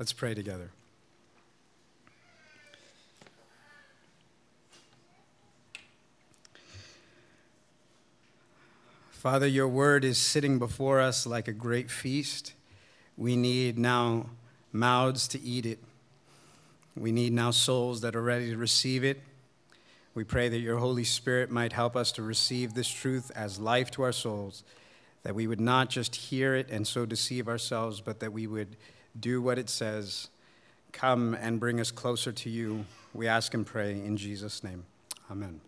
Let's pray together. Father, your word is sitting before us like a great feast. We need now mouths to eat it. We need now souls that are ready to receive it. We pray that your Holy Spirit might help us to receive this truth as life to our souls, that we would not just hear it and so deceive ourselves, but that we would do what it says. Come and bring us closer to you. We ask and pray in Jesus' name. Amen.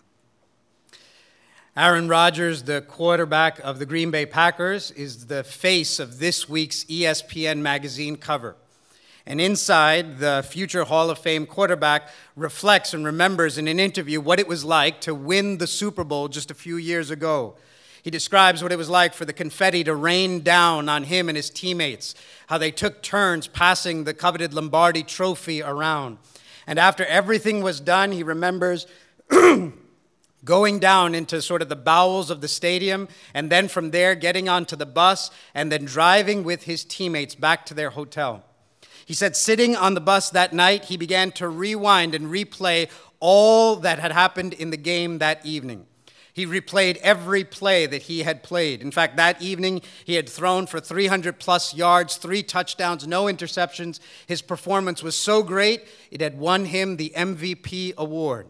Aaron Rodgers, the quarterback of the Green Bay Packers, is the face of this week's ESPN magazine cover. And inside, the future Hall of Fame quarterback reflects and remembers in an interview what it was like to win the Super Bowl just a few years ago. He describes what it was like for the confetti to rain down on him and his teammates, how they took turns passing the coveted Lombardi trophy around. And after everything was done, he remembers going down into sort of the bowels of the stadium, and then from there getting onto the bus, and then driving with his teammates back to their hotel. He said, sitting on the bus that night, he began to rewind and replay all that had happened in the game that evening. He replayed every play that he had played. In fact, that evening, he had thrown for 300 plus yards, three touchdowns, no interceptions. His performance was so great, it had won him the MVP award.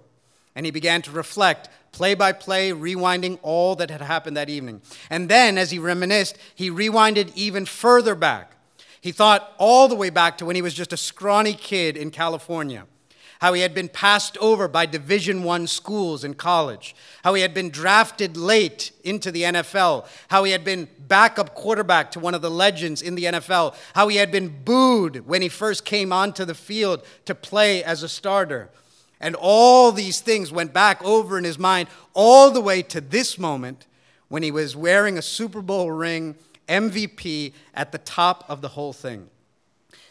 And he began to reflect, play by play, rewinding all that had happened that evening. And then, as he reminisced, he rewinded even further back. He thought all the way back to when he was just a scrawny kid in California how he had been passed over by division 1 schools in college. How he had been drafted late into the NFL how he had been backup quarterback to one of the legends in the NFL how he had been booed when he first came onto the field to play as a starter. And all these things went back over in his mind all the way to this moment when he was wearing a Super Bowl ring MVP at the top of the whole thing.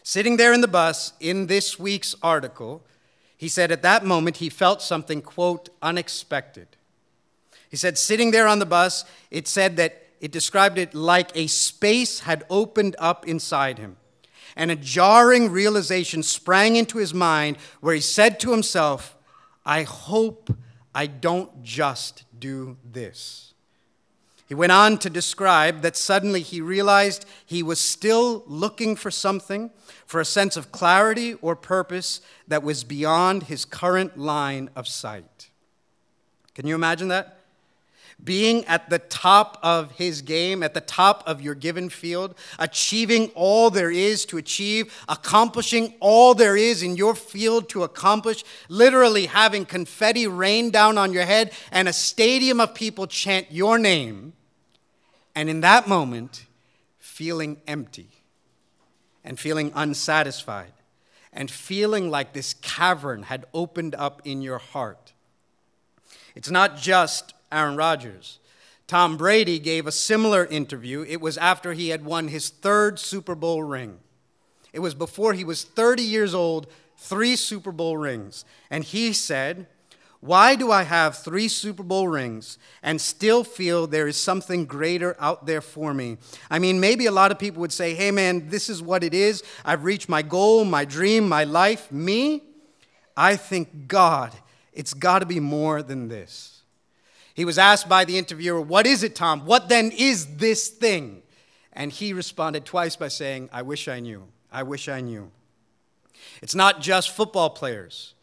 Sitting there in the bus in this week's article, he said at that moment he felt something, quote, unexpected. He said, sitting there on the bus, it said that it described it like a space had opened up inside him. And a jarring realization sprang into his mind where he said to himself, I hope I don't just do this. He went on to describe that suddenly he realized he was still looking for something, for a sense of clarity or purpose that was beyond his current line of sight. Can you imagine that? Being at the top of his game, at the top of your given field, achieving all there is to achieve, accomplishing all there is in your field to accomplish, literally having confetti rain down on your head and a stadium of people chant your name, and in that moment, feeling empty and feeling unsatisfied and feeling like this cavern had opened up in your heart. It's not just Aaron Rodgers. Tom Brady gave a similar interview. It was after he had won his third Super Bowl ring. It was before he was 30 years old, three Super Bowl rings. And he said, why do I have three Super Bowl rings and still feel there is something greater out there for me? I mean, maybe a lot of people would say, hey man, this is what it is. I've reached my goal, my dream, my life. Me, I think God, it's got to be more than this. He was asked by the interviewer, What is it, Tom? What then is this thing? And he responded twice by saying, I wish I knew. I wish I knew. It's not just football players.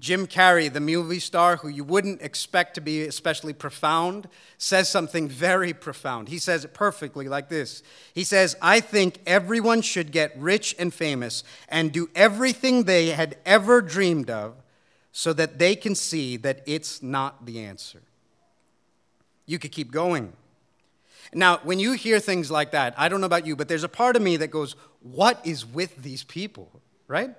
Jim Carrey, the movie star who you wouldn't expect to be especially profound, says something very profound. He says it perfectly like this He says, I think everyone should get rich and famous and do everything they had ever dreamed of so that they can see that it's not the answer. You could keep going. Now, when you hear things like that, I don't know about you, but there's a part of me that goes, What is with these people, right?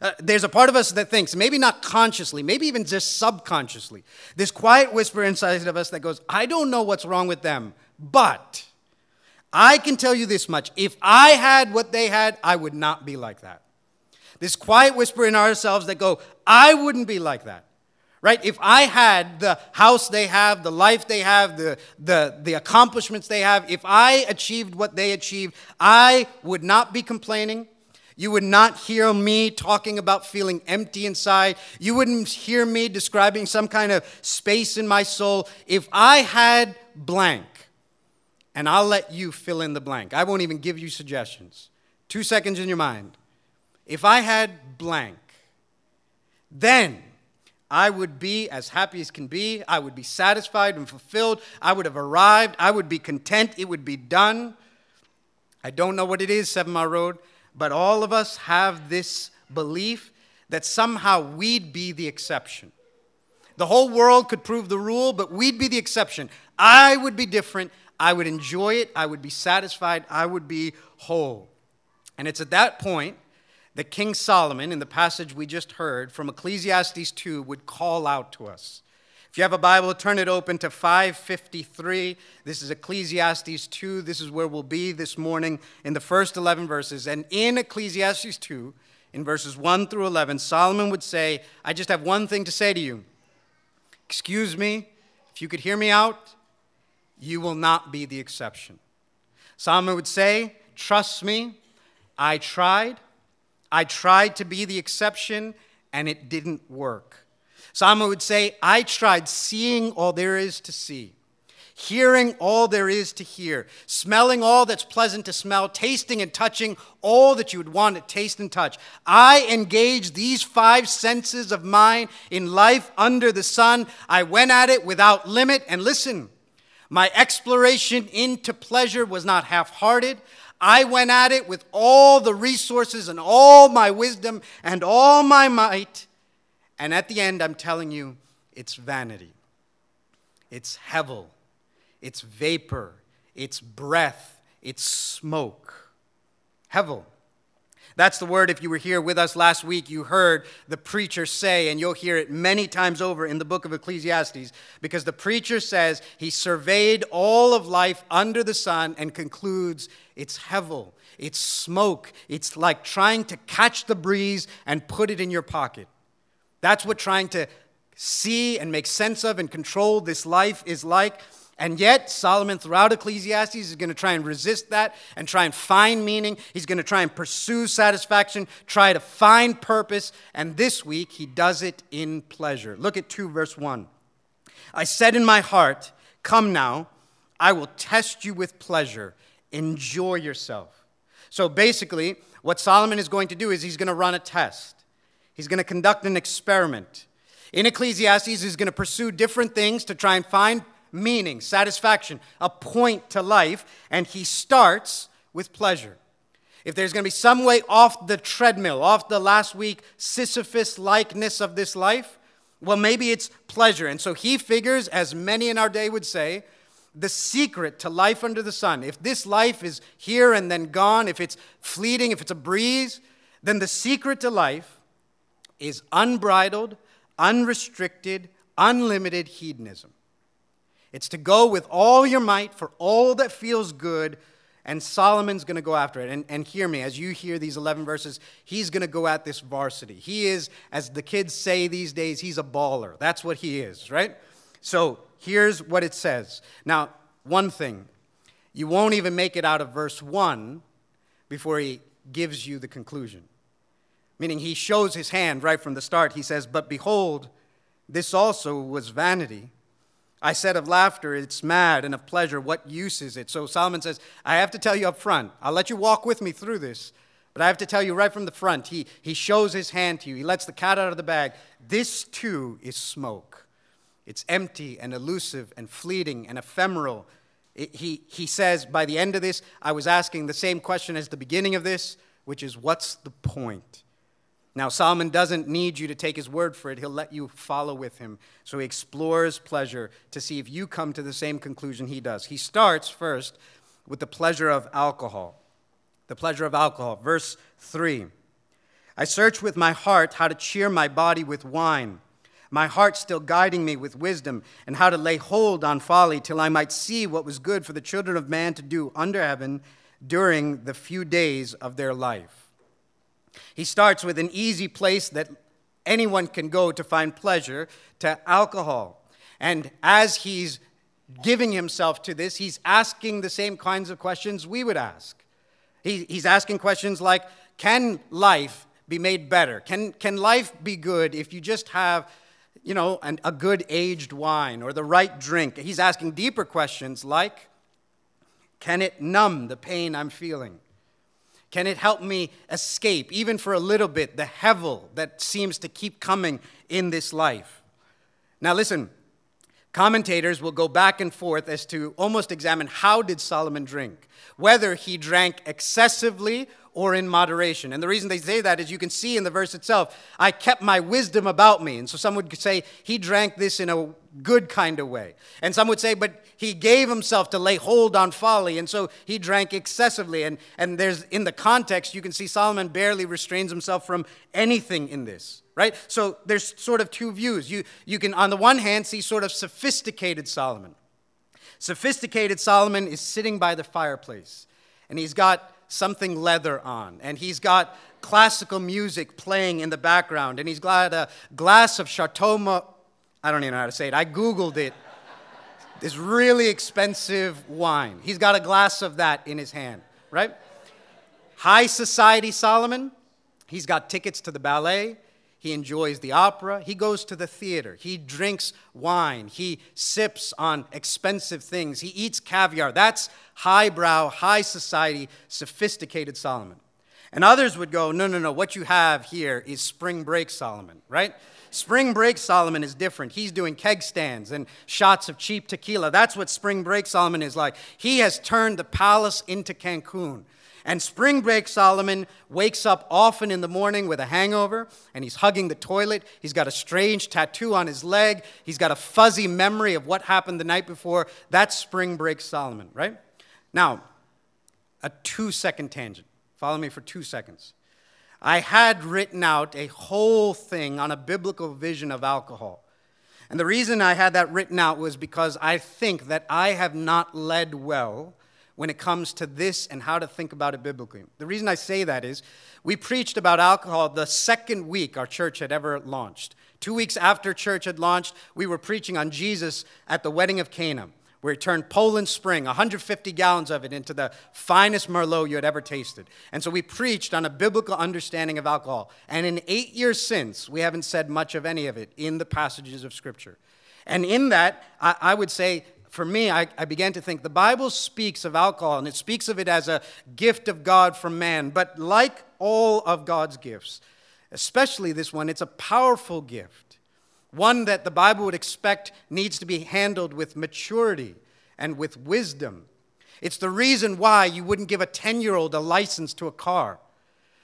Uh, there's a part of us that thinks, maybe not consciously, maybe even just subconsciously, this quiet whisper inside of us that goes, I don't know what's wrong with them, but I can tell you this much if I had what they had, I would not be like that. This quiet whisper in ourselves that go, I wouldn't be like that. Right? If I had the house they have, the life they have, the, the, the accomplishments they have, if I achieved what they achieved, I would not be complaining. You would not hear me talking about feeling empty inside. You wouldn't hear me describing some kind of space in my soul. If I had blank, and I'll let you fill in the blank, I won't even give you suggestions. Two seconds in your mind. If I had blank, then I would be as happy as can be. I would be satisfied and fulfilled. I would have arrived. I would be content. It would be done. I don't know what it is, Seven Mile Road, but all of us have this belief that somehow we'd be the exception. The whole world could prove the rule, but we'd be the exception. I would be different. I would enjoy it. I would be satisfied. I would be whole. And it's at that point that King Solomon, in the passage we just heard from Ecclesiastes 2, would call out to us. If you have a Bible, turn it open to 553. This is Ecclesiastes 2. This is where we'll be this morning in the first 11 verses. And in Ecclesiastes 2, in verses 1 through 11, Solomon would say, I just have one thing to say to you. Excuse me, if you could hear me out, you will not be the exception. Solomon would say, Trust me, I tried. I tried to be the exception, and it didn't work. Solomon would say, I tried seeing all there is to see, hearing all there is to hear, smelling all that's pleasant to smell, tasting and touching all that you would want to taste and touch. I engaged these five senses of mine in life under the sun. I went at it without limit. And listen, my exploration into pleasure was not half hearted. I went at it with all the resources and all my wisdom and all my might. And at the end, I'm telling you, it's vanity, it's hevel, it's vapor, it's breath, it's smoke. Hevel. That's the word, if you were here with us last week, you heard the preacher say, and you'll hear it many times over in the book of Ecclesiastes, because the preacher says he surveyed all of life under the sun and concludes it's hevel, it's smoke, it's like trying to catch the breeze and put it in your pocket. That's what trying to see and make sense of and control this life is like. And yet, Solomon, throughout Ecclesiastes, is going to try and resist that and try and find meaning. He's going to try and pursue satisfaction, try to find purpose. And this week, he does it in pleasure. Look at 2, verse 1. I said in my heart, Come now, I will test you with pleasure. Enjoy yourself. So basically, what Solomon is going to do is he's going to run a test. He's going to conduct an experiment. In Ecclesiastes, he's going to pursue different things to try and find meaning, satisfaction, a point to life, and he starts with pleasure. If there's going to be some way off the treadmill, off the last week Sisyphus likeness of this life, well, maybe it's pleasure. And so he figures, as many in our day would say, the secret to life under the sun. If this life is here and then gone, if it's fleeting, if it's a breeze, then the secret to life is unbridled, unrestricted, unlimited hedonism. It's to go with all your might for all that feels good, and Solomon's going to go after it. And, and hear me, as you hear these 11 verses, he's going to go at this varsity. He is, as the kids say these days, he's a baller. That's what he is, right? So here's what it says. Now, one thing, you won't even make it out of verse 1 before he gives you the conclusion meaning he shows his hand right from the start. He says, But behold, this also was vanity. I said of laughter, it's mad, and of pleasure, what use is it? So Solomon says, I have to tell you up front. I'll let you walk with me through this, but I have to tell you right from the front. He, he shows his hand to you, he lets the cat out of the bag. This too is smoke. It's empty and elusive and fleeting and ephemeral. It, he, he says, by the end of this, I was asking the same question as the beginning of this, which is, what's the point? Now, Solomon doesn't need you to take his word for it. He'll let you follow with him. So he explores pleasure to see if you come to the same conclusion he does. He starts first with the pleasure of alcohol. The pleasure of alcohol. Verse 3 I search with my heart how to cheer my body with wine, my heart still guiding me with wisdom, and how to lay hold on folly till I might see what was good for the children of man to do under heaven during the few days of their life. He starts with an easy place that anyone can go to find pleasure, to alcohol. And as he's giving himself to this, he's asking the same kinds of questions we would ask. He, he's asking questions like can life be made better? Can, can life be good if you just have, you know, an, a good aged wine or the right drink? He's asking deeper questions like can it numb the pain I'm feeling? Can it help me escape, even for a little bit, the hevel that seems to keep coming in this life? Now, listen, commentators will go back and forth as to almost examine how did Solomon drink, whether he drank excessively or in moderation. And the reason they say that is you can see in the verse itself, I kept my wisdom about me. And so some would say he drank this in a good kind of way. And some would say, but he gave himself to lay hold on folly. And so he drank excessively. And, and there's, in the context, you can see Solomon barely restrains himself from anything in this, right? So there's sort of two views. You, you can, on the one hand, see sort of sophisticated Solomon. Sophisticated Solomon is sitting by the fireplace, and he's got something leather on, and he's got classical music playing in the background, and he's got a glass of Chateau. I don't even know how to say it. I Googled it. this really expensive wine. He's got a glass of that in his hand, right? High society Solomon, he's got tickets to the ballet. He enjoys the opera. He goes to the theater. He drinks wine. He sips on expensive things. He eats caviar. That's highbrow, high society, sophisticated Solomon. And others would go, no, no, no, what you have here is spring break Solomon, right? Spring break Solomon is different. He's doing keg stands and shots of cheap tequila. That's what spring break Solomon is like. He has turned the palace into Cancun. And spring break Solomon wakes up often in the morning with a hangover and he's hugging the toilet. He's got a strange tattoo on his leg. He's got a fuzzy memory of what happened the night before. That's spring break Solomon, right? Now, a two second tangent. Follow me for two seconds. I had written out a whole thing on a biblical vision of alcohol. And the reason I had that written out was because I think that I have not led well when it comes to this and how to think about it biblically. The reason I say that is we preached about alcohol the second week our church had ever launched. Two weeks after church had launched, we were preaching on Jesus at the wedding of Cana, where he turned Poland Spring, 150 gallons of it, into the finest Merlot you had ever tasted. And so we preached on a biblical understanding of alcohol. And in eight years since, we haven't said much of any of it in the passages of Scripture. And in that, I, would say for me, I, I, began to think the Bible speaks of alcohol and it speaks of it as a gift of God from man. But like all of God's gifts, especially this one, it's a powerful gift. One that the Bible would expect needs to be handled with maturity and with wisdom. It's the reason why you wouldn't give a 10 year old a license to a car.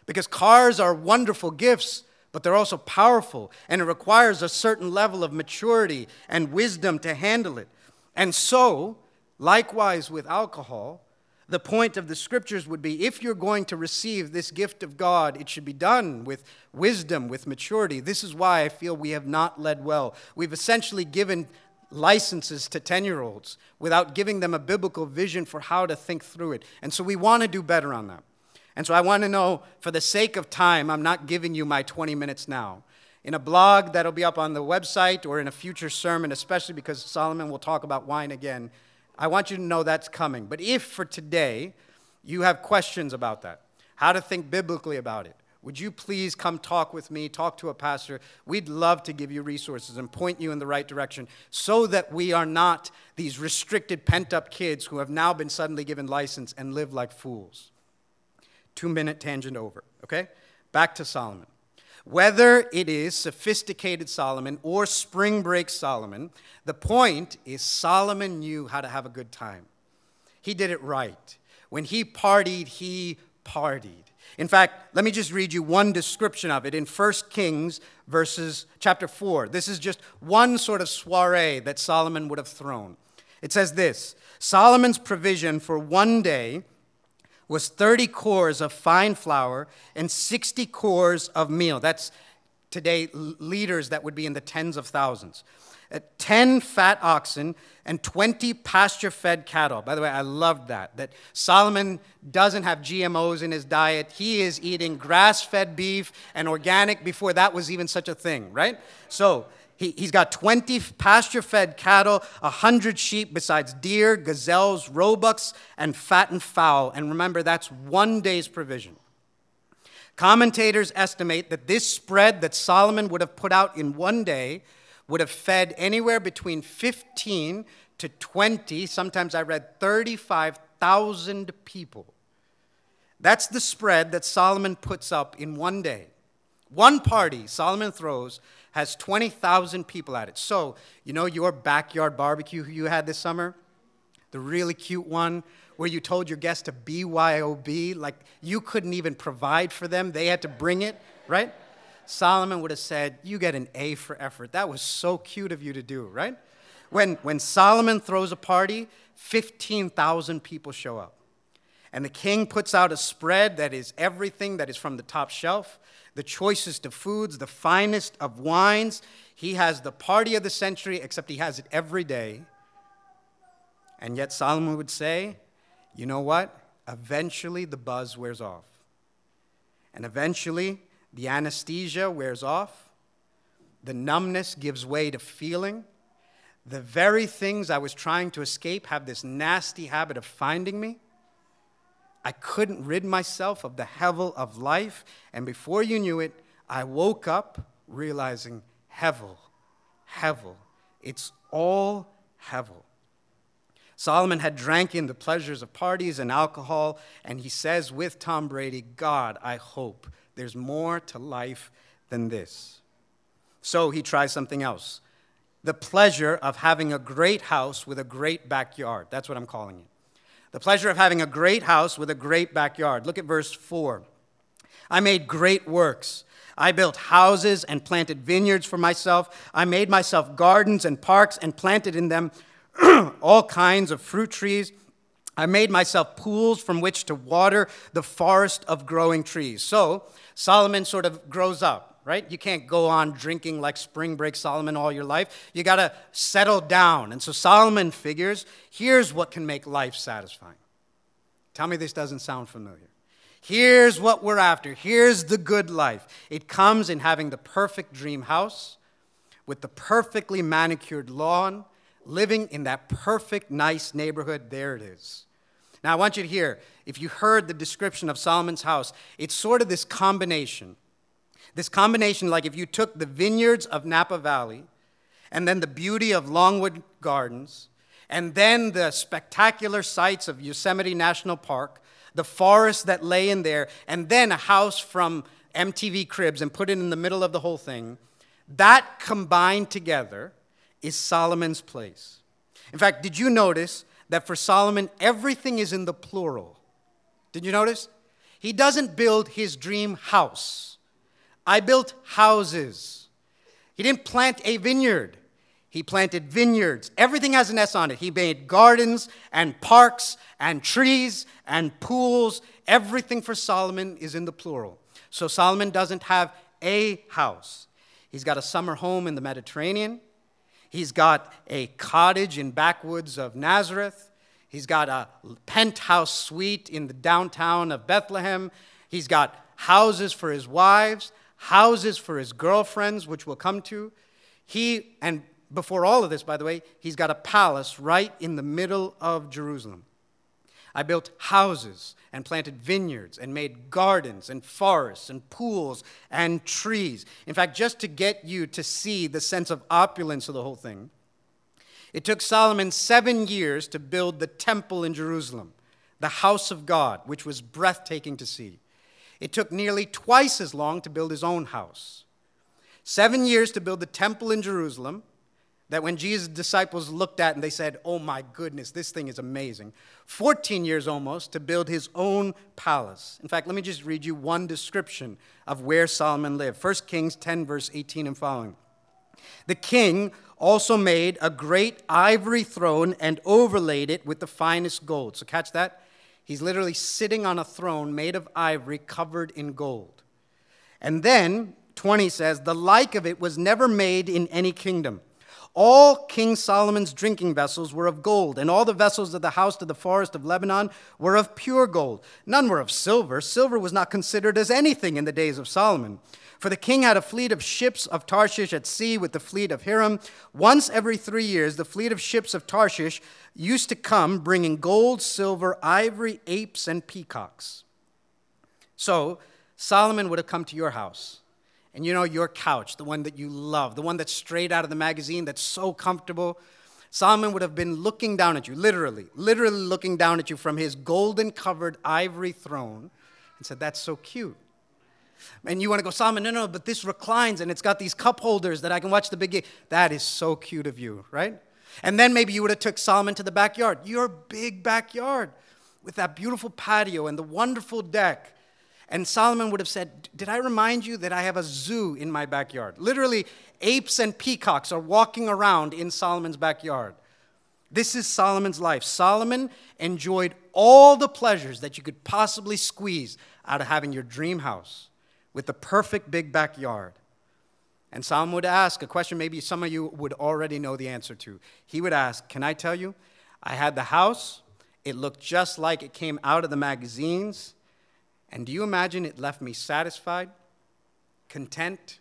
Because cars are wonderful gifts, but they're also powerful, and it requires a certain level of maturity and wisdom to handle it. And so, likewise with alcohol, the point of the scriptures would be if you're going to receive this gift of God, it should be done with wisdom, with maturity. This is why I feel we have not led well. We've essentially given licenses to 10 year olds without giving them a biblical vision for how to think through it. And so we want to do better on that. And so I want to know, for the sake of time, I'm not giving you my 20 minutes now in a blog that'll be up on the website or in a future sermon, especially because Solomon will talk about wine again. I want you to know that's coming. But if for today you have questions about that, how to think biblically about it, would you please come talk with me, talk to a pastor? We'd love to give you resources and point you in the right direction so that we are not these restricted, pent up kids who have now been suddenly given license and live like fools. Two minute tangent over, okay? Back to Solomon. Whether it is sophisticated Solomon or spring break Solomon, the point is Solomon knew how to have a good time. He did it right. When he partied, he partied. In fact, let me just read you one description of it in 1 Kings verses chapter 4. This is just one sort of soiree that Solomon would have thrown. It says this, Solomon's provision for one day was 30 cors of fine flour and 60 cors of meal. That's today liters that would be in the tens of thousands. Uh, 10 fat oxen and 20 pasture fed cattle. By the way, I loved that. That Solomon doesn't have GMOs in his diet. He is eating grass fed beef and organic before that was even such a thing, right? So he, he's got 20 pasture fed cattle, 100 sheep, besides deer, gazelles, roebucks, and fattened fowl. And remember, that's one day's provision. Commentators estimate that this spread that Solomon would have put out in one day would have fed anywhere between 15 to 20, sometimes I read 35,000 people. That's the spread that Solomon puts up in one day. One party Solomon throws has 20,000 people at it. So, you know your backyard barbecue you had this summer? The really cute one where you told your guests to BYOB, like you couldn't even provide for them, they had to bring it, right? Solomon would have said, You get an A for effort. That was so cute of you to do, right? When, when Solomon throws a party, 15,000 people show up. And the king puts out a spread that is everything that is from the top shelf, the choicest of foods, the finest of wines. He has the party of the century, except he has it every day. And yet Solomon would say, you know what? Eventually the buzz wears off. And eventually the anesthesia wears off. The numbness gives way to feeling. The very things I was trying to escape have this nasty habit of finding me. I couldn't rid myself of the hevel of life. And before you knew it, I woke up realizing hevel, hevel. It's all hevel. Solomon had drank in the pleasures of parties and alcohol, and he says with Tom Brady, God, I hope there's more to life than this. So he tries something else the pleasure of having a great house with a great backyard. That's what I'm calling it. The pleasure of having a great house with a great backyard. Look at verse 4. I made great works. I built houses and planted vineyards for myself. I made myself gardens and parks and planted in them all kinds of fruit trees. I made myself pools from which to water the forest of growing trees. So Solomon sort of grows up, right? You can't go on drinking like spring break Solomon all your life. You got to settle down. And so Solomon figures here's what can make life satisfying. Tell me this doesn't sound familiar. Here's what we're after. Here's the good life. It comes in having the perfect dream house with the perfectly manicured lawn living in that perfect, nice neighborhood, there it is. Now, I want you to hear if you heard the description of Solomon's house, it's sort of this combination. This combination, like if you took the vineyards of Napa Valley and then the beauty of Longwood Gardens and then the spectacular sights of Yosemite National Park, the forest that lay in there, and then a house from MTV Cribs and put it in the middle of the whole thing, that combined together is Solomon's place. In fact, did you notice that for Solomon, everything is in the plural? Did you notice? He doesn't build his dream house. I built houses. He didn't plant a vineyard. He planted vineyards. Everything has an S on it. He made gardens and parks and trees and pools. Everything for Solomon is in the plural. So Solomon doesn't have a house. He's got a summer home in the Mediterranean. He's got a cottage in backwoods of Nazareth. He's got a penthouse suite in the downtown of Bethlehem. He's got houses for his wives, houses for his girlfriends, which we'll come to. He, and before all of this, by the way, he's got a palace right in the middle of Jerusalem. I built houses and planted vineyards and made gardens and forests and pools and trees. In fact, just to get you to see the sense of opulence of the whole thing, it took Solomon seven years to build the temple in Jerusalem, the house of God, which was breathtaking to see. It took nearly twice as long to build his own house. Seven years to build the temple in Jerusalem, that when Jesus' disciples looked at and they said, Oh my goodness, this thing is amazing. 14 years almost to build his own palace. In fact, let me just read you one description of where Solomon lived 1 Kings 10, verse 18 and following. The king also made a great ivory throne and overlaid it with the finest gold. So, catch that? He's literally sitting on a throne made of ivory covered in gold. And then, 20 says, the like of it was never made in any kingdom. All King Solomon's drinking vessels were of gold, and all the vessels of the house of the forest of Lebanon were of pure gold. None were of silver. Silver was not considered as anything in the days of Solomon. For the king had a fleet of ships of Tarshish at sea with the fleet of Hiram. Once every three years, the fleet of ships of Tarshish used to come bringing gold, silver, ivory, apes, and peacocks. So, Solomon would have come to your house. And you know, your couch, the one that you love, the one that's straight out of the magazine, that's so comfortable. Solomon would have been looking down at you, literally, literally looking down at you from his golden covered ivory throne and said, That's so cute. And you want to go, Solomon, no, no, but this reclines and it's got these cup holders that I can watch the big game. That is so cute of you, right? And then maybe you would have took Solomon to the backyard, your big backyard, with that beautiful patio and the wonderful deck. And Solomon would have said, Did I remind you that I have a zoo in my backyard? Literally, apes and peacocks are walking around in Solomon's backyard. This is Solomon's life. Solomon enjoyed all the pleasures that you could possibly squeeze out of having your dream house with the perfect big backyard. And Solomon would ask a question maybe some of you would already know the answer to. He would ask, Can I tell you? I had the house, it looked just like it came out of the magazines. And do you imagine it left me satisfied, content,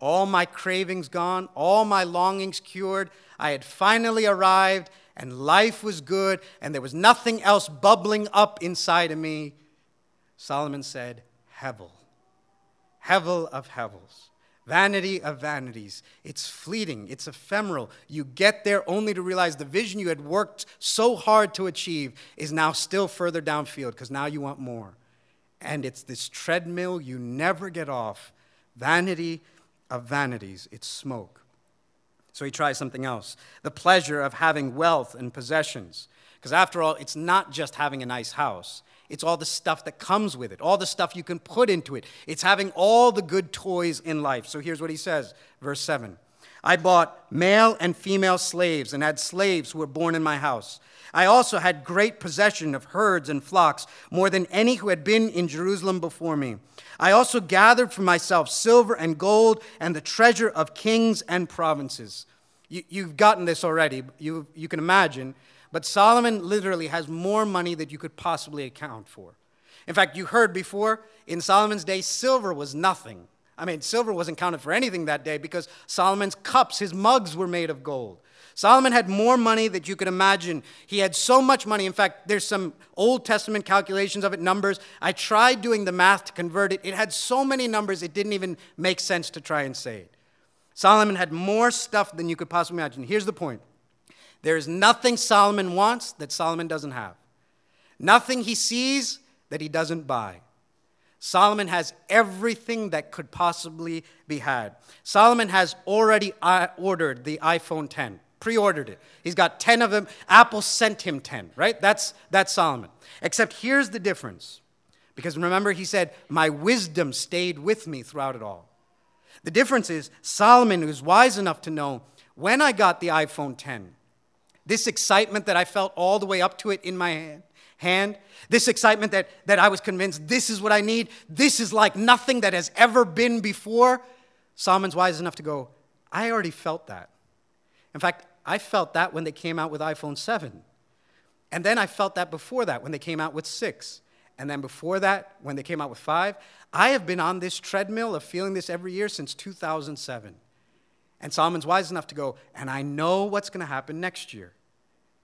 all my cravings gone, all my longings cured? I had finally arrived, and life was good, and there was nothing else bubbling up inside of me. Solomon said, Hevel, Hevel of Hevels. Vanity of vanities. It's fleeting, it's ephemeral. You get there only to realize the vision you had worked so hard to achieve is now still further downfield because now you want more. And it's this treadmill you never get off. Vanity of vanities. It's smoke. So he tries something else the pleasure of having wealth and possessions. Because after all, it's not just having a nice house, it's all the stuff that comes with it, all the stuff you can put into it. It's having all the good toys in life. So here's what he says, verse 7. I bought male and female slaves and had slaves who were born in my house. I also had great possession of herds and flocks, more than any who had been in Jerusalem before me. I also gathered for myself silver and gold and the treasure of kings and provinces. You, have gotten this already, you, you can imagine. But Solomon literally has more money than you could possibly account for. In fact, you heard before, in Solomon's day, silver was nothing. I mean, silver wasn't counted for anything that day because Solomon's cups, his mugs were made of gold. Solomon had more money that you could imagine. He had so much money. In fact, there's some Old Testament calculations of it, numbers. I tried doing the math to convert it. It had so many numbers, it didn't even make sense to try and say it. Solomon had more stuff than you could possibly imagine. Here's the point there is nothing Solomon wants that Solomon doesn't have, nothing he sees that he doesn't buy. Solomon has everything that could possibly be had. Solomon has already uh, ordered the iPhone 10, pre ordered it. He's got 10 of them. Apple sent him 10, right? That's, that's Solomon. Except here's the difference. Because remember, he said, My wisdom stayed with me throughout it all. The difference is, Solomon was wise enough to know when I got the iPhone 10, this excitement that I felt all the way up to it in my hand, hand, this excitement that, that I was convinced this is what I need, this is like nothing that has ever been before. Solomon's wise enough to go, I already felt that. In fact, I felt that when they came out with iPhone 7. And then I felt that before that when they came out with 6. And then before that, when they came out with 5. I have been on this treadmill of feeling this every year since 2007. And Solomon's wise enough to go, and I know what's going to happen next year.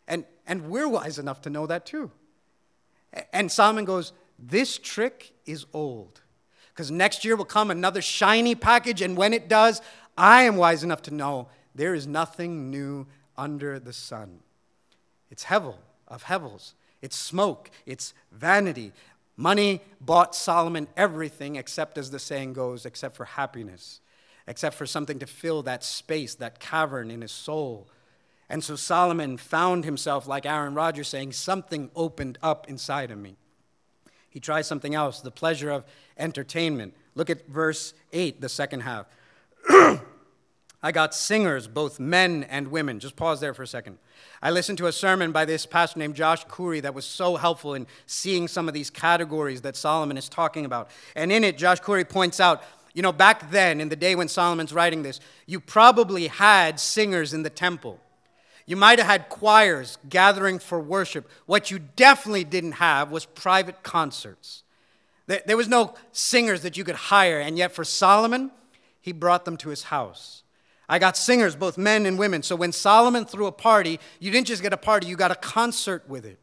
And, and we're wise enough to know that too. And Solomon goes, This trick is old. Because next year will come another shiny package, and when it does, I am wise enough to know there is nothing new under the sun. It's Hevel of Hevels. It's smoke. It's vanity. Money bought Solomon everything except, as the saying goes, except for happiness except for something to fill that space, that cavern in his soul. And so Solomon found himself, like Aaron Rodgers, saying, Something opened up inside of me. He tries something else, the pleasure of entertainment. Look at verse 8, the second half. I got singers, both men and women. Just pause there for a second. I listened to a sermon by this pastor named Josh Khoury that was so helpful in seeing some of these categories that Solomon is talking about. And in it, Josh Khoury points out you know, back then, in the day when Solomon's writing this, you probably had singers in the temple. You might have had choirs gathering for worship. What you definitely didn't have was private concerts. There was no singers that you could hire, and yet for Solomon, he brought them to his house. I got singers, both men and women. So when Solomon threw a party, you didn't just get a party, you got a concert with it.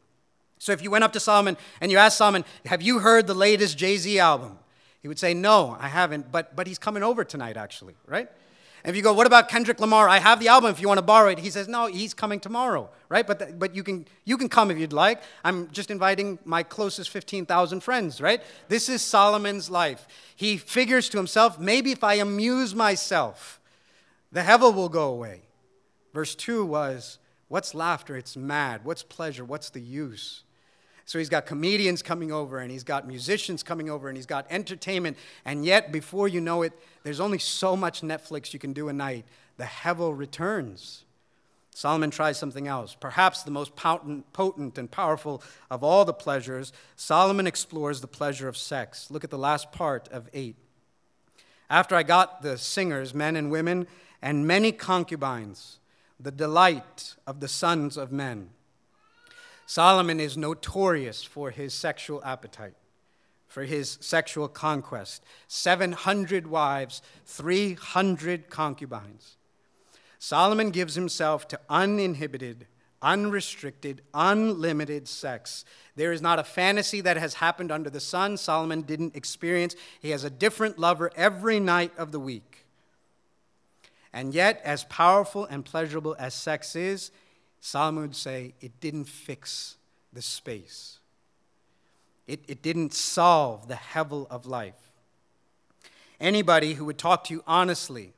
So if you went up to Solomon and you asked Solomon, Have you heard the latest Jay Z album? He would say, No, I haven't, but, but he's coming over tonight, actually, right? And if you go, What about Kendrick Lamar? I have the album if you want to borrow it. He says, No, he's coming tomorrow, right? But, the, but you, can, you can come if you'd like. I'm just inviting my closest 15,000 friends, right? This is Solomon's life. He figures to himself, Maybe if I amuse myself, the hevel will go away. Verse 2 was, What's laughter? It's mad. What's pleasure? What's the use? So he's got comedians coming over, and he's got musicians coming over, and he's got entertainment. And yet, before you know it, there's only so much Netflix you can do a night. The Hevel returns. Solomon tries something else. Perhaps the most potent, and powerful of all the pleasures, Solomon explores the pleasure of sex. Look at the last part of 8. After I got the singers, men and women, and many concubines, the delight of the sons of men. Solomon is notorious for his sexual appetite, for his sexual conquest 700 wives, 300 concubines. Solomon gives himself to uninhibited, unrestricted, unlimited sex. There is not a fantasy that has happened under the sun Solomon didn't experience. He has a different lover every night of the week. And yet, as powerful and pleasurable as sex is, Solomon would say it didn't fix the space. It, it didn't solve the hevel of life. Anybody who would talk to you honestly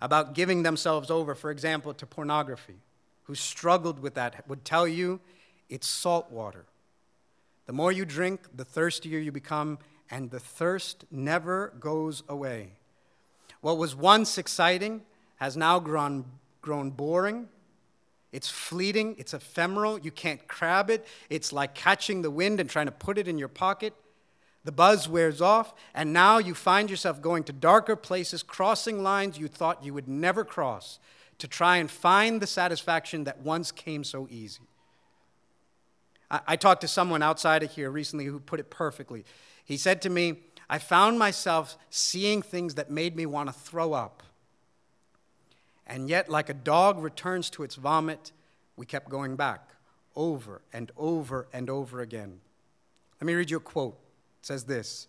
about giving themselves over, for example, to pornography, who struggled with that, would tell you it's salt water. The more you drink, the thirstier you become, and the thirst never goes away. What was once exciting has now grown, grown boring it's fleeting, it's ephemeral, you can't grab it. It's like catching the wind and trying to put it in your pocket. The buzz wears off, and now you find yourself going to darker places, crossing lines you thought you would never cross to try and find the satisfaction that once came so easy. I, I talked to someone outside of here recently who put it perfectly. He said to me, I found myself seeing things that made me want to throw up. And yet, like a dog returns to its vomit, we kept going back over and over and over again. Let me read you a quote. It says this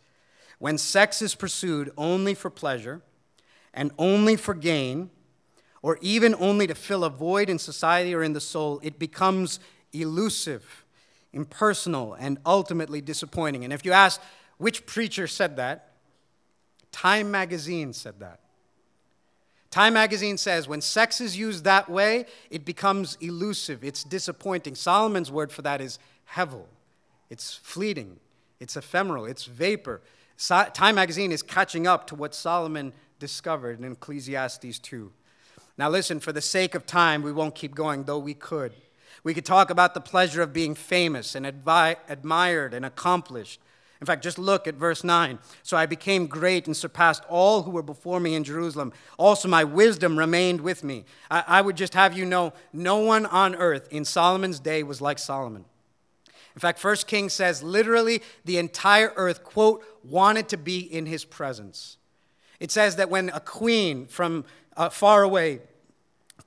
When sex is pursued only for pleasure and only for gain, or even only to fill a void in society or in the soul, it becomes elusive, impersonal, and ultimately disappointing. And if you ask which preacher said that, Time magazine said that. Time magazine says when sex is used that way, it becomes elusive, it's disappointing. Solomon's word for that is hevel. It's fleeting, it's ephemeral, it's vapor. Time magazine is catching up to what Solomon discovered in Ecclesiastes 2. Now, listen, for the sake of time, we won't keep going, though we could. We could talk about the pleasure of being famous and advi- admired and accomplished. In fact, just look at verse 9. So I became great and surpassed all who were before me in Jerusalem. Also, my wisdom remained with me. I, I, would just have you know no one on earth in Solomon's day was like Solomon. In fact, First Kings says literally the entire earth, quote, wanted to be in his presence. It says that when a queen from uh, far away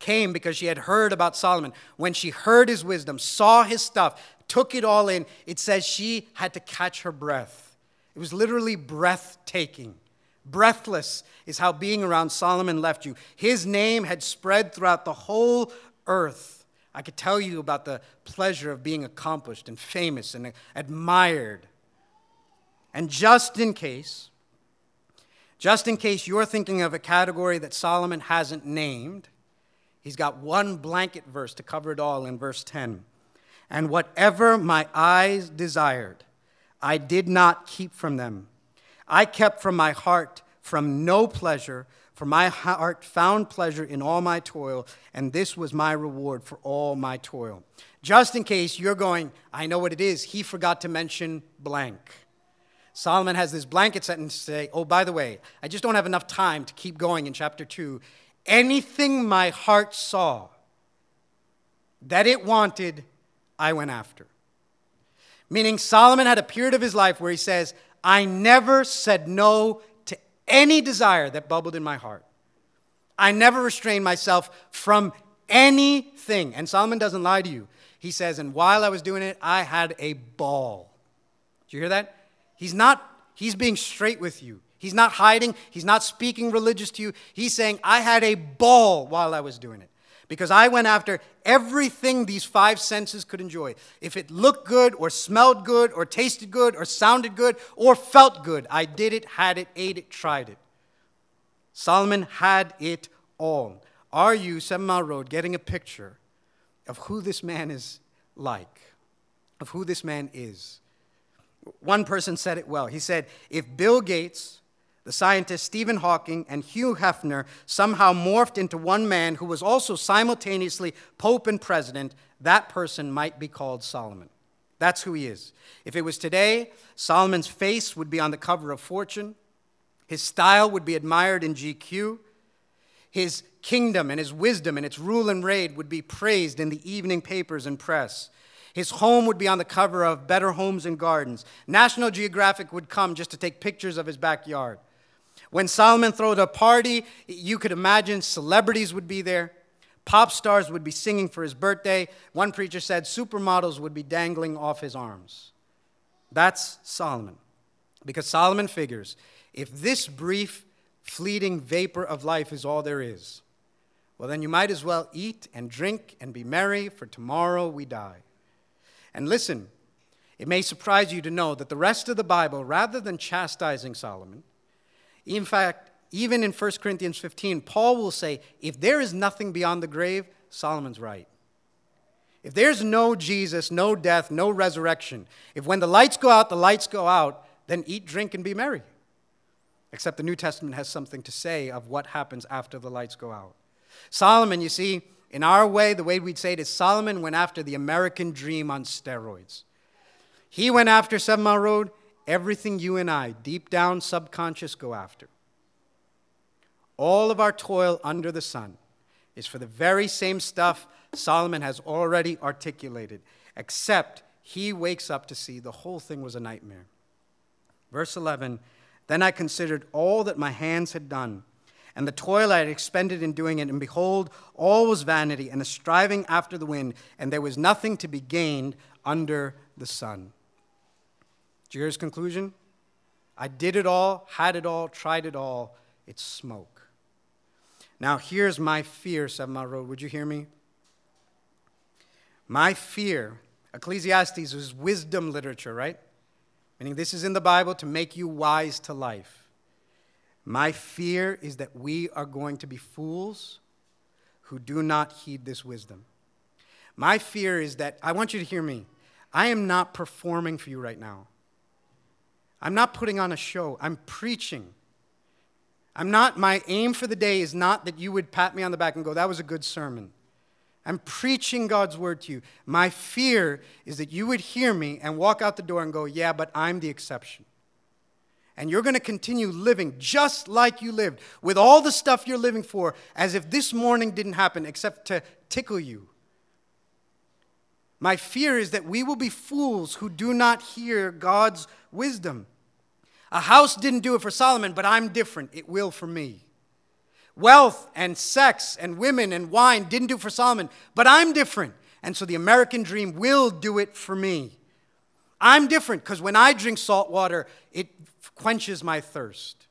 came because she had heard about Solomon, when she heard his wisdom, saw his stuff, took it all in, it says she had to catch her breath. It was literally breathtaking. Breathless is how being around Solomon left you. His name had spread throughout the whole earth. I could tell you about the pleasure of being accomplished and famous and admired. And just in case, just in case you're thinking of a category that Solomon hasn't named, he's got one blanket verse to cover it all in verse 10 and whatever my eyes desired, I did not keep from them. I kept from my heart from no pleasure, for my heart found pleasure in all my toil, and this was my reward for all my toil. Just in case you're going, I know what it is, he forgot to mention blank. Solomon has this blanket sentence to say, Oh, by the way, I just don't have enough time to keep going in chapter 2. Anything my heart saw that it wanted, I went after. Meaning, Solomon had a period of his life where he says, I never said no to any desire that bubbled in my heart. I never restrained myself from anything. And Solomon doesn't lie to you. He says, and while I was doing it, I had a ball. Did you hear that? He's not, He's being straight with you. He's not hiding. He's not speaking religious to you. He's saying, I had a ball while I was doing it because I went after everything these five senses could enjoy. If it looked good, or smelled good, or tasted good, or sounded good, or felt good, I did it, had it, ate it, tried it. Solomon had it all. Are you, Seven Mile Road, getting a picture of who this man is like, of who this man is? One person said it well. He said, If Bill Gates, the scientist Stephen Hawking, and Hugh Hefner somehow morphed into one man who was also simultaneously Pope and President, that person might be called Solomon. That's who he is. If it was today, Solomon's face would be on the cover of Fortune, his style would be admired in GQ, his kingdom and his wisdom and its rule and reign would be praised in the evening papers and press. His home would be on the cover of Better Homes and Gardens. National Geographic would come just to take pictures of his backyard. When Solomon threw a party, you could imagine celebrities would be there. Pop stars would be singing for his birthday. One preacher said supermodels would be dangling off his arms. That's Solomon. Because Solomon figures if this brief, fleeting vapor of life is all there is, well, then you might as well eat and drink and be merry, for tomorrow we die. And listen, it may surprise you to know that the rest of the Bible, rather than chastising Solomon, in fact, even in 1 Corinthians 15, Paul will say, if there is nothing beyond the grave, Solomon's right. If there's no Jesus, no death, no resurrection, if when the lights go out, the lights go out, then eat, drink, and be merry. Except the New Testament has something to say of what happens after the lights go out. Solomon, you see, in our way, the way we'd say it is Solomon went after the American dream on steroids. He went after Seven Mile Road, everything you and I, deep down subconscious, go after. All of our toil under the sun is for the very same stuff Solomon has already articulated, except he wakes up to see the whole thing was a nightmare. Verse 11 Then I considered all that my hands had done and the toil I had expended in doing it, and behold, all was vanity and a striving after the wind, and there was nothing to be gained under the sun. You hear his conclusion? I did it all, had it all, tried it all. It's smoke. Now, here's my fear, Seven Mile Road. Would you hear me? My fear, Ecclesiastes is wisdom literature, right? Meaning, this is in the Bible to make you wise to life. My fear is that we are going to be fools who do not heed this wisdom. My fear is that, I want you to hear me. I am not performing for you right now. I'm not putting on a show. I'm preaching. I'm not, my aim for the day is not that you would pat me on the back and go, that was a good sermon. I'm preaching God's word to you. My fear is that you would hear me and walk out the door and go, yeah, but I'm the exception. And you're going to continue living just like you lived, with all the stuff you're living for, as if this morning didn't happen except to tickle you. My fear is that we will be fools who do not hear God's wisdom. A house didn't do it for Solomon, but I'm different. It will for me. Wealth and sex and women and wine didn't do for Solomon, but I'm different. And so the American dream will do it for me. I'm different because when I drink salt water, it quenches my thirst.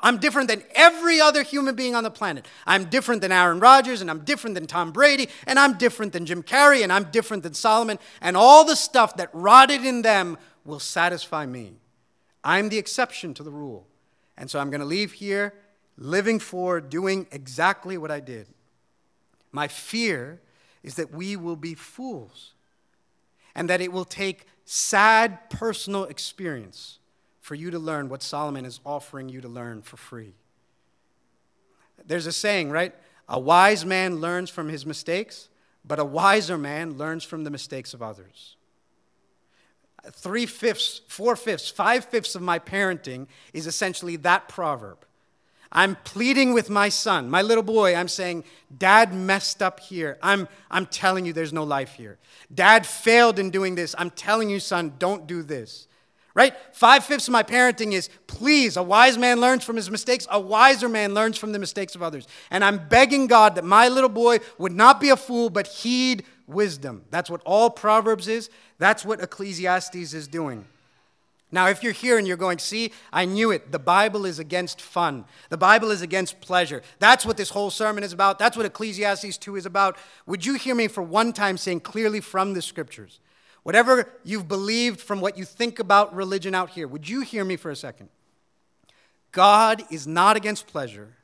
I'm different than every other human being on the planet. I'm different than Aaron Rodgers, and I'm different than Tom Brady, and I'm different than Jim Carrey, and I'm different than Solomon, and all the stuff that rotted in them will satisfy me. I'm the exception to the rule. And so I'm going to leave here living for doing exactly what I did. My fear is that we will be fools and that it will take sad personal experience for you to learn what Solomon is offering you to learn for free. There's a saying, right? A wise man learns from his mistakes, but a wiser man learns from the mistakes of others. Three fifths, four fifths, five fifths of my parenting is essentially that proverb. I'm pleading with my son, my little boy. I'm saying, Dad messed up here. I'm, I'm telling you, there's no life here. Dad failed in doing this. I'm telling you, son, don't do this right? Five fifths of my parenting is please, a wise man learns from his mistakes, a wiser man learns from the mistakes of others. And I'm begging God that my little boy would not be a fool, but heed wisdom. That's what all Proverbs is, that's what Ecclesiastes is doing. Now, if you're here and you're going, see, I knew it. The Bible is against fun. The Bible is against pleasure. That's what this whole sermon is about. That's what Ecclesiastes 2 is about. Would you hear me for one time saying clearly from the scriptures? Whatever you've believed from what you think about religion out here, would you hear me for a second? God is not against pleasure.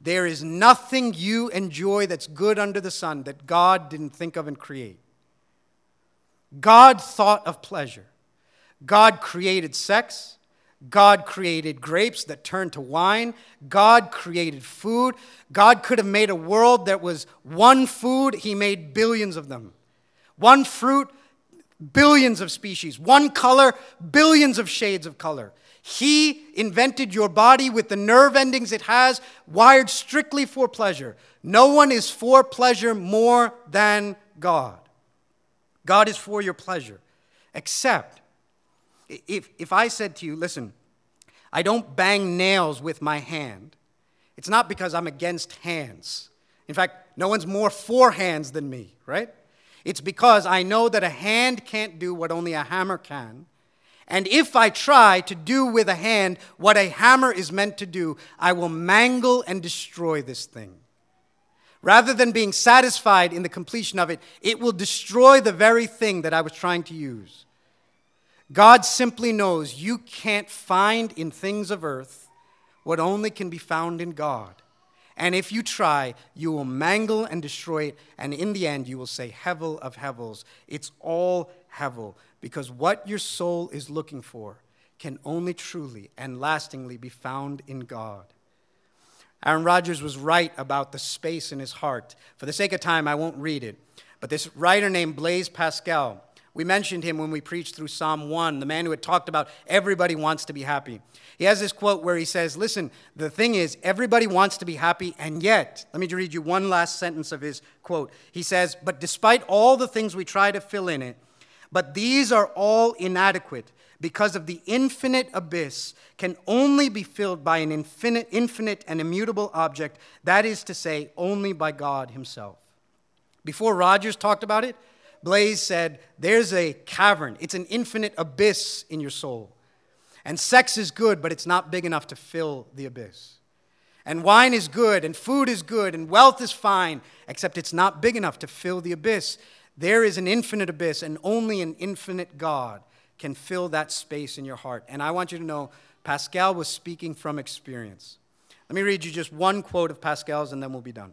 There is nothing you enjoy that's good under the sun that God didn't think of and create. God thought of pleasure. God created sex. God created grapes that turned to wine. God created food. God could have made a world that was one food, He made billions of them. One fruit, billions of species. One color, billions of shades of color. He invented your body with the nerve endings it has, wired strictly for pleasure. No one is for pleasure more than God. God is for your pleasure. Except if, if I said to you, listen, I don't bang nails with my hand, it's not because I'm against hands. In fact, no one's more for hands than me, right? It's because I know that a hand can't do what only a hammer can. And if I try to do with a hand what a hammer is meant to do, I will mangle and destroy this thing. Rather than being satisfied in the completion of it, it will destroy the very thing that I was trying to use. God simply knows you can't find in things of earth what only can be found in God. And if you try, you will mangle and destroy it. And in the end, you will say, Hevel of Hevels. It's all Hevel. Because what your soul is looking for can only truly and lastingly be found in God. Aaron Rodgers was right about the space in his heart. For the sake of time, I won't read it. But this writer named Blaise Pascal, we mentioned him when we preached through Psalm 1, the man who had talked about everybody wants to be happy. He has this quote where he says, Listen, the thing is, everybody wants to be happy, and yet, let me read you one last sentence of his quote. He says, But despite all the things we try to fill in it, but these are all inadequate because of the infinite abyss can only be filled by an infinite, infinite and immutable object, that is to say, only by God Himself. Before Rodgers talked about it, Blaise said, There's a cavern, it's an infinite abyss in your soul. And sex is good, but it's not big enough to fill the abyss. And wine is good, and food is good, and wealth is fine, except it's not big enough to fill the abyss. There is an infinite abyss, and only an infinite God can fill that space in your heart. And I want you to know Pascal was speaking from experience. Let me read you just one quote of Pascal's, and then we'll be done.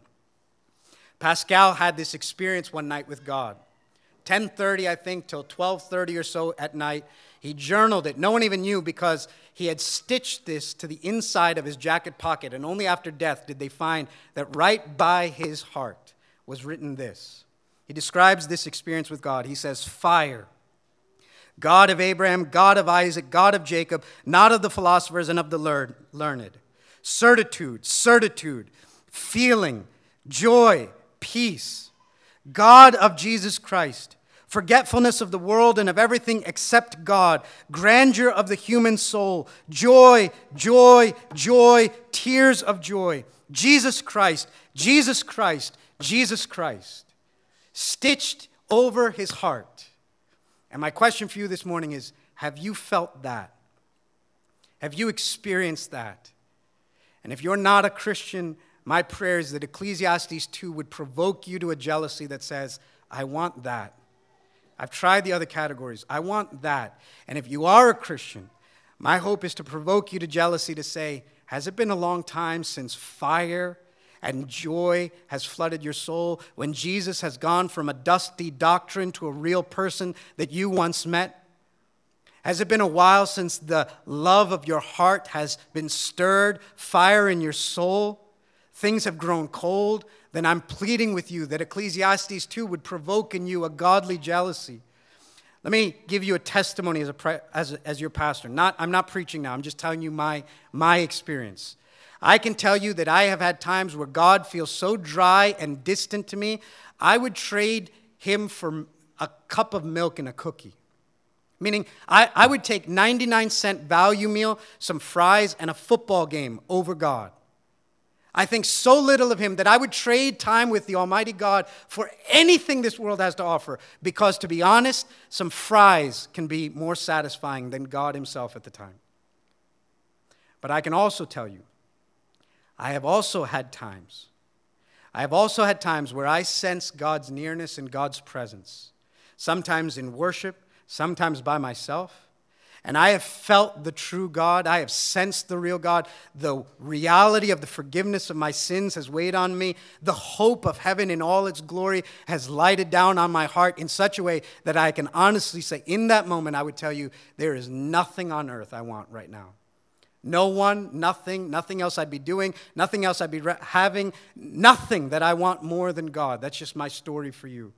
Pascal had this experience one night with God. 10:30 I think till 12:30 or so at night. He journaled it. No one even knew because he had stitched this to the inside of his jacket pocket and only after death did they find that right by his heart was written this. He describes this experience with God. He says, "Fire God of Abraham, God of Isaac, God of Jacob, not of the philosophers and of the learned. Certitude, certitude, feeling, joy, peace. God of Jesus Christ, forgetfulness of the world and of everything except God, grandeur of the human soul, joy, joy, joy, tears of joy. Jesus Christ, Jesus Christ, Jesus Christ, stitched over his heart. And my question for you this morning is Have you felt that? Have you experienced that? And if you're not a Christian, my prayer is that Ecclesiastes 2 would provoke you to a jealousy that says, I want that. I've tried the other categories. I want that. And if you are a Christian, my hope is to provoke you to jealousy to say, Has it been a long time since fire and joy has flooded your soul? When Jesus has gone from a dusty doctrine to a real person that you once met? Has it been a while since the love of your heart has been stirred, fire in your soul? Things have grown cold, then I'm pleading with you that Ecclesiastes 2 would provoke in you a godly jealousy. Let me give you a testimony as, a, as, a, as your pastor. Not, I'm not preaching now, I'm just telling you my, my experience. I can tell you that I have had times where God feels so dry and distant to me, I would trade him for a cup of milk and a cookie. Meaning, I, I would take 99 cent value meal, some fries, and a football game over God. I think so little of Him that I would trade time with the Almighty God for anything this world has to offer. Because, to be honest, some fries can be more satisfying than God Himself at the time. But I can also tell you, I have also had times. I have also had times where I sense God's nearness and God's presence, sometimes in worship, sometimes by myself. And I have felt the true God. I have sensed the real God. The reality of the forgiveness of my sins has weighed on me. The hope of heaven in all its glory has lighted down on my heart in such a way that I can honestly say, in that moment, I would tell you, there is nothing on earth I want right now. No one, nothing, nothing else I'd be doing, nothing else I'd be having, nothing that I want more than God. That's just my story for you.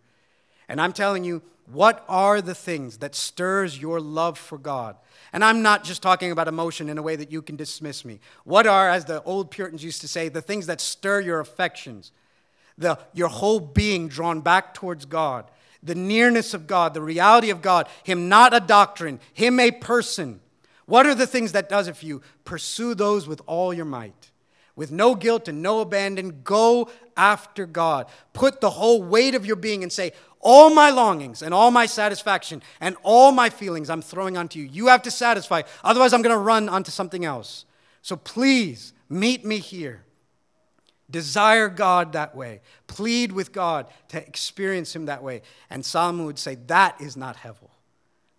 And I'm telling you, what are the things that stirs your love for God? And I'm not just talking about emotion in a way that you can dismiss me. What are, as the old Puritans used to say, the things that stir your affections? The, your whole being drawn back towards God, the nearness of God, the reality of God, Him not a doctrine, Him a person. What are the things that does it for you? Pursue those with all your might. With no guilt and no abandon, go after God. Put the whole weight of your being and say, all my longings and all my satisfaction and all my feelings I'm throwing onto you. You have to satisfy, otherwise, I'm going to run onto something else. So please meet me here. Desire God that way. Plead with God to experience Him that way. And Solomon would say, That is not Hevel.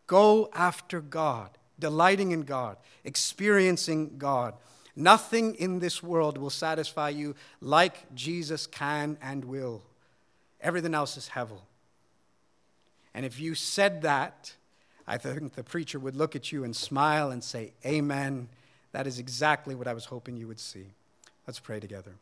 Go after God, delighting in God, experiencing God. Nothing in this world will satisfy you like Jesus can and will. Everything else is Hevel. And if you said that, I think the preacher would look at you and smile and say, Amen. That is exactly what I was hoping you would see. Let's pray together.